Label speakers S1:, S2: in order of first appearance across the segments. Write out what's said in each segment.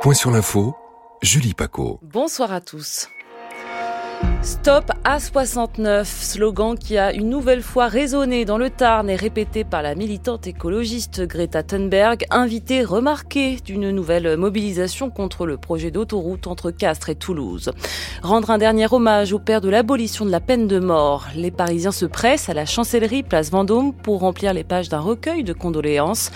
S1: point sur l'info, Julie Paco.
S2: Bonsoir à tous. Stop A69, slogan qui a une nouvelle fois résonné dans le Tarn et répété par la militante écologiste Greta Thunberg, invitée remarquée d'une nouvelle mobilisation contre le projet d'autoroute entre Castres et Toulouse. Rendre un dernier hommage au père de l'abolition de la peine de mort. Les Parisiens se pressent à la chancellerie place Vendôme pour remplir les pages d'un recueil de condoléances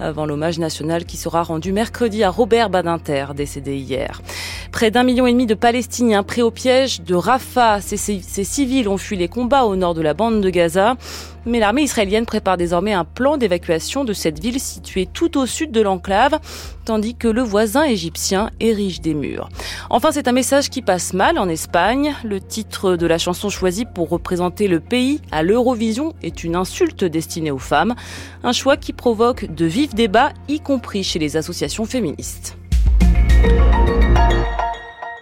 S2: avant l'hommage national qui sera rendu mercredi à Robert Badinter, décédé hier. Près d'un million et demi de Palestiniens pris au piège de Rafah. Ces, ces civils ont fui les combats au nord de la bande de Gaza. Mais l'armée israélienne prépare désormais un plan d'évacuation de cette ville située tout au sud de l'enclave, tandis que le voisin égyptien érige des murs. Enfin, c'est un message qui passe mal en Espagne. Le titre de la chanson choisie pour représenter le pays à l'Eurovision est une insulte destinée aux femmes. Un choix qui provoque de vifs débats, y compris chez les associations féministes.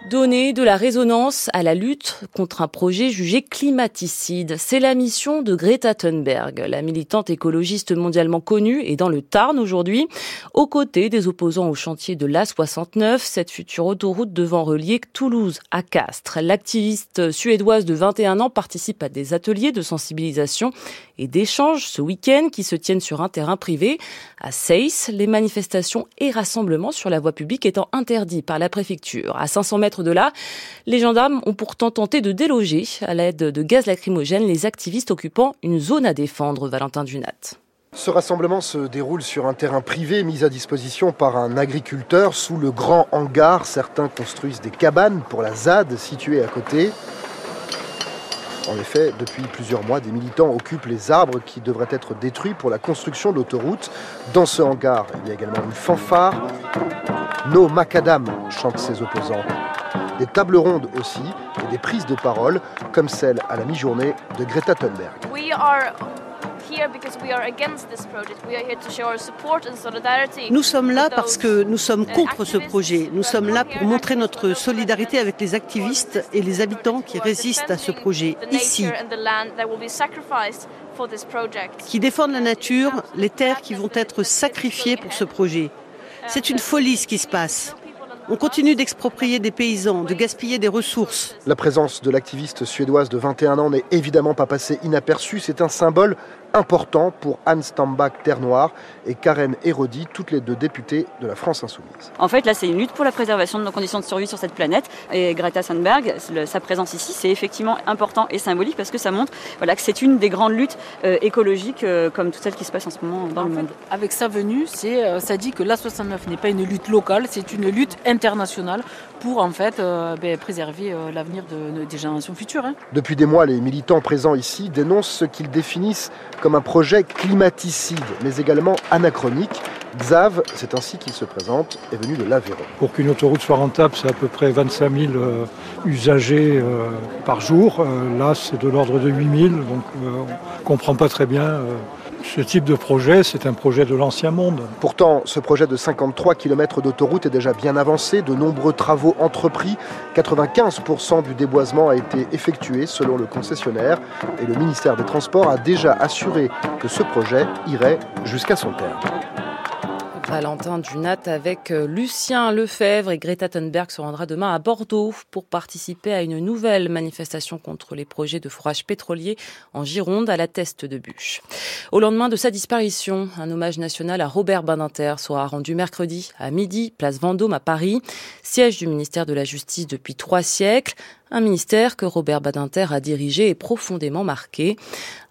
S2: Donner de la résonance à la lutte contre un projet jugé climaticide, c'est la mission de Greta Thunberg, la militante écologiste mondialement connue et dans le Tarn aujourd'hui, aux côtés des opposants au chantier de l'A69, cette future autoroute devant relier Toulouse à Castres. L'activiste suédoise de 21 ans participe à des ateliers de sensibilisation et d'échanges ce week-end qui se tiennent sur un terrain privé à Seyss, les manifestations et rassemblements sur la voie publique étant interdits par la préfecture. À 500 mètres de là, les gendarmes ont pourtant tenté de déloger à l'aide de gaz lacrymogène les activistes occupant une zone à défendre, Valentin Dunat.
S3: Ce rassemblement se déroule sur un terrain privé mis à disposition par un agriculteur sous le grand hangar. Certains construisent des cabanes pour la ZAD située à côté. En effet, depuis plusieurs mois, des militants occupent les arbres qui devraient être détruits pour la construction de l'autoroute. Dans ce hangar, il y a également une fanfare. No Macadam chantent ses opposants. Des tables rondes aussi et des prises de parole, comme celle à la mi-journée de Greta Thunberg.
S4: Nous sommes là parce que nous sommes contre ce projet. Nous sommes là pour montrer notre solidarité avec les activistes et les habitants qui résistent à ce projet ici, qui défendent la nature, les terres qui vont être sacrifiées pour ce projet. C'est une folie ce qui se passe. On continue d'exproprier des paysans, de gaspiller des ressources.
S3: La présence de l'activiste suédoise de 21 ans n'est évidemment pas passée inaperçue. C'est un symbole important pour Anne Stambach Terre Noire et Karen Hérodi, toutes les deux députées de la France Insoumise.
S5: En fait, là, c'est une lutte pour la préservation de nos conditions de survie sur cette planète. Et Greta Thunberg, sa présence ici, c'est effectivement important et symbolique parce que ça montre voilà, que c'est une des grandes luttes euh, écologiques euh, comme toutes celles qui se passent en ce moment dans le monde.
S6: avec sa venue, c'est, euh, ça dit que l'A69 n'est pas une lutte locale, c'est une lutte internationale pour en fait ben, préserver l'avenir de, des générations futures. Hein.
S3: Depuis des mois, les militants présents ici dénoncent ce qu'ils définissent comme un projet climaticide, mais également anachronique. Xav, c'est ainsi qu'il se présente, est venu de l'Aveyron.
S7: Pour qu'une autoroute soit rentable, c'est à peu près 25 000 euh, usagers euh, par jour. Euh, là, c'est de l'ordre de 8 000, donc on ne comprend pas très bien ce type de projet, c'est un projet de l'ancien monde.
S3: Pourtant, ce projet de 53 km d'autoroute est déjà bien avancé. De nombreux travaux entrepris. 95% du déboisement a été effectué selon le concessionnaire. Et le ministère des Transports a déjà assuré que ce projet irait jusqu'à son terme.
S2: Valentin Dunat avec euh, Lucien Lefebvre et Greta Thunberg se rendra demain à Bordeaux pour participer à une nouvelle manifestation contre les projets de forage pétrolier en Gironde à la Teste de Bûche. Au lendemain de sa disparition, un hommage national à Robert Badinter sera rendu mercredi à midi, place Vendôme à Paris, siège du ministère de la Justice depuis trois siècles. Un ministère que Robert Badinter a dirigé et profondément marqué.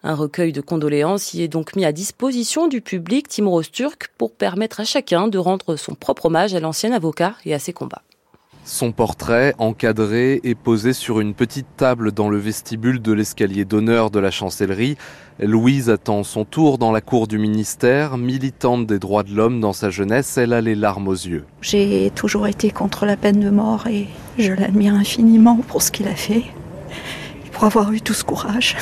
S2: Un recueil de condoléances y est donc mis à disposition du public timorous turc pour permettre à chacun de rendre son propre hommage à l'ancien avocat et à ses combats.
S8: Son portrait, encadré, est posé sur une petite table dans le vestibule de l'escalier d'honneur de la chancellerie. Louise attend son tour dans la cour du ministère. Militante des droits de l'homme dans sa jeunesse, elle a les larmes aux yeux.
S9: J'ai toujours été contre la peine de mort et je l'admire infiniment pour ce qu'il a fait, pour avoir eu tout ce courage.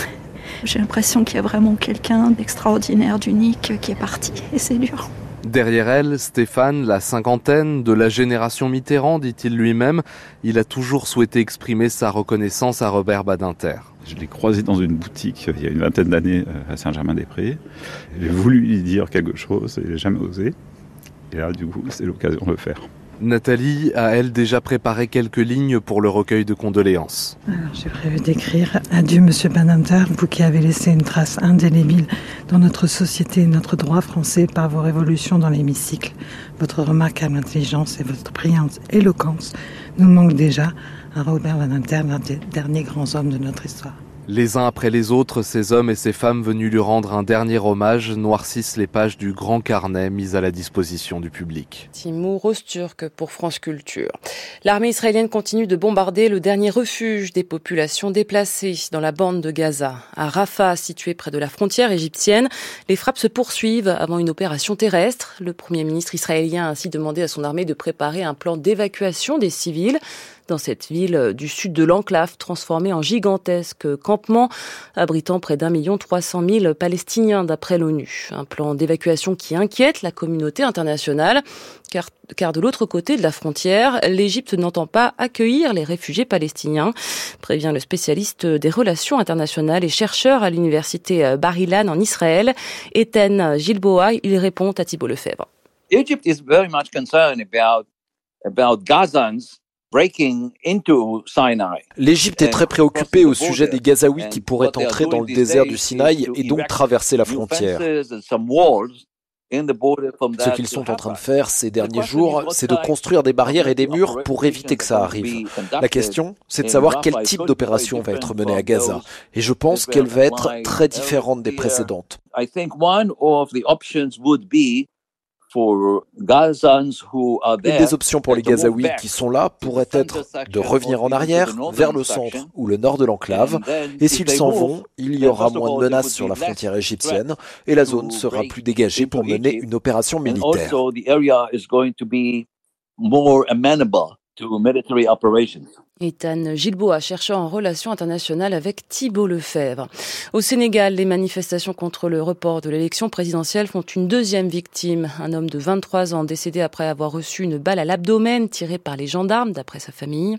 S9: J'ai l'impression qu'il y a vraiment quelqu'un d'extraordinaire, d'unique qui est parti et c'est dur.
S8: Derrière elle, Stéphane, la cinquantaine, de la génération Mitterrand, dit-il lui-même, il a toujours souhaité exprimer sa reconnaissance à Robert Badinter.
S10: Je l'ai croisé dans une boutique il y a une vingtaine d'années euh, à Saint-Germain-des-Prés. J'ai voulu lui dire quelque chose et j'ai jamais osé. Et là, du coup, c'est l'occasion de le faire.
S8: Nathalie a, elle, déjà préparé quelques lignes pour le recueil de condoléances?
S11: j'ai prévu d'écrire Adieu, monsieur Banamter, vous qui avez laissé une trace indélébile dans notre société et notre droit français par vos révolutions dans l'hémicycle. Votre remarquable intelligence et votre brillante éloquence nous manquent déjà à Robert Banamter, l'un des derniers grands hommes de notre histoire.
S8: Les uns après les autres, ces hommes et ces femmes venus lui rendre un dernier hommage noircissent les pages du grand carnet mis à la disposition du public.
S2: Timur Rosturk pour France Culture. L'armée israélienne continue de bombarder le dernier refuge des populations déplacées dans la bande de Gaza. À Rafah, situé près de la frontière égyptienne, les frappes se poursuivent avant une opération terrestre. Le premier ministre israélien a ainsi demandé à son armée de préparer un plan d'évacuation des civils dans cette ville du sud de l'enclave transformée en gigantesque campement abritant près d'un million trois cent mille Palestiniens d'après l'ONU. Un plan d'évacuation qui inquiète la communauté internationale car, car de l'autre côté de la frontière, l'Égypte n'entend pas accueillir les réfugiés palestiniens, prévient le spécialiste des relations internationales et chercheur à l'université Bar-Ilan en Israël, Ethan Gilboa. Il répond à Thibault Lefebvre.
S12: Egypt is very much concerned about about Gazans
S13: L'Égypte est très préoccupée au sujet des Gazaouis qui pourraient entrer dans le désert du Sinaï et donc traverser la frontière. Ce qu'ils sont en train de faire ces derniers jours, c'est de construire des barrières et des murs pour éviter que ça arrive. La question, c'est de savoir quel type d'opération va être menée à Gaza. Et je pense qu'elle va être très différente des précédentes. Une des options pour les Gazaouis qui sont là pourrait être de revenir en arrière vers le centre ou le nord de l'enclave. Et s'ils s'en vont, il y aura moins de menaces sur la frontière égyptienne et la zone sera plus dégagée pour mener une opération militaire.
S2: Ethan Gilboa, chercheur en relations internationales avec Thibault Lefebvre. Au Sénégal, les manifestations contre le report de l'élection présidentielle font une deuxième victime. Un homme de 23 ans décédé après avoir reçu une balle à l'abdomen tirée par les gendarmes, d'après sa famille.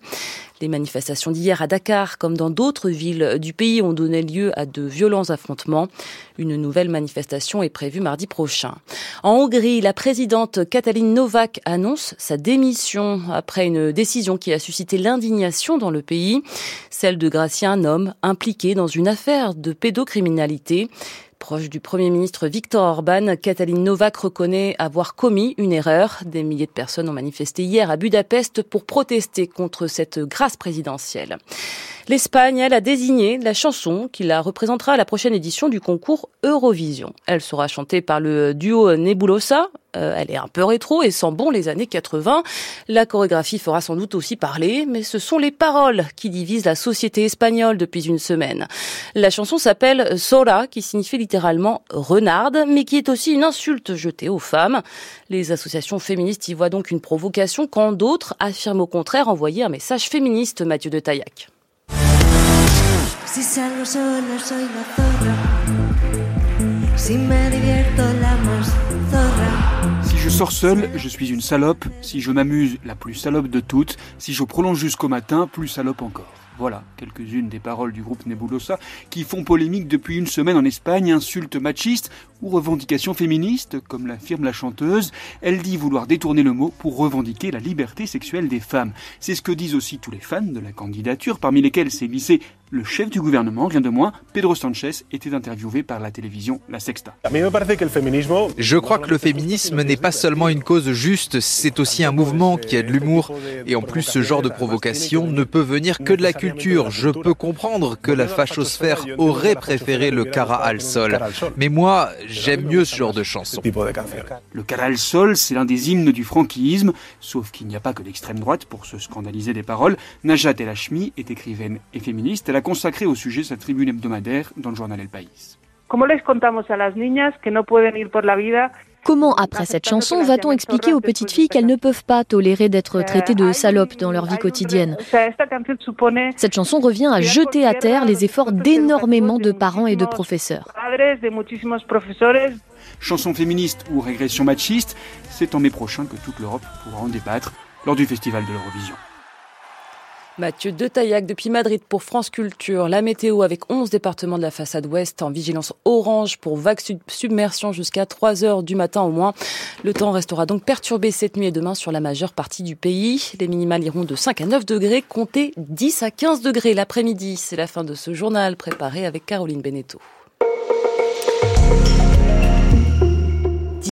S2: Les manifestations d'hier à Dakar, comme dans d'autres villes du pays, ont donné lieu à de violents affrontements. Une nouvelle manifestation est prévue mardi prochain. En Hongrie, la présidente Katalin Novak annonce sa démission après une décision qui a suscité l'indignation dans le pays, celle de gracier un homme impliqué dans une affaire de pédocriminalité. Proche du Premier ministre Viktor Orban, Katalin Novak reconnaît avoir commis une erreur. Des milliers de personnes ont manifesté hier à Budapest pour protester contre cette grâce présidentielle. L'Espagne, elle, a désigné la chanson qui la représentera à la prochaine édition du concours Eurovision. Elle sera chantée par le duo Nebulosa. Euh, elle est un peu rétro et sent bon les années 80. La chorégraphie fera sans doute aussi parler, mais ce sont les paroles qui divisent la société espagnole depuis une semaine. La chanson s'appelle Sora, qui signifie littéralement renarde, mais qui est aussi une insulte jetée aux femmes. Les associations féministes y voient donc une provocation quand d'autres affirment au contraire envoyer un message féministe, Mathieu de Taillac.
S14: Je sors seul, je suis une salope. Si je m'amuse, la plus salope de toutes. Si je prolonge jusqu'au matin, plus salope encore. Voilà quelques-unes des paroles du groupe Nebulosa qui font polémique depuis une semaine en Espagne, insultes machistes ou revendications féministes, comme l'affirme la chanteuse. Elle dit vouloir détourner le mot pour revendiquer la liberté sexuelle des femmes. C'est ce que disent aussi tous les fans de la candidature, parmi lesquels s'est glissé le chef du gouvernement, rien de moins, Pedro Sanchez, était interviewé par la télévision La Sexta.
S15: Je crois que le féminisme n'est pas seulement une cause juste, c'est aussi un mouvement qui a de l'humour. Et en plus, ce genre de provocation ne peut venir que de la culture. Je peux comprendre que la fachosphère aurait préféré le cara al sol. Mais moi, j'aime mieux ce genre de chanson.
S14: Le cara al sol, c'est l'un des hymnes du franquisme, sauf qu'il n'y a pas que l'extrême droite pour se scandaliser des paroles. Najat El Hachmi est écrivaine et féministe. Elle a consacré au sujet sa tribune hebdomadaire dans le journal El País.
S16: Comment, après cette chanson, va-t-on expliquer aux petites filles qu'elles ne peuvent pas tolérer d'être traitées de salopes dans leur vie quotidienne? Cette chanson revient à jeter à terre les efforts d'énormément de parents et de professeurs.
S14: Chanson féministe ou régression machiste, c'est en mai prochain que toute l'Europe pourra en débattre lors du Festival de l'Eurovision.
S2: Mathieu Detaillac depuis Madrid pour France Culture. La météo avec 11 départements de la façade ouest en vigilance orange pour vague submersion jusqu'à 3 heures du matin au moins. Le temps restera donc perturbé cette nuit et demain sur la majeure partie du pays. Les minimales iront de 5 à 9 degrés, comptez 10 à 15 degrés l'après-midi. C'est la fin de ce journal préparé avec Caroline Beneteau.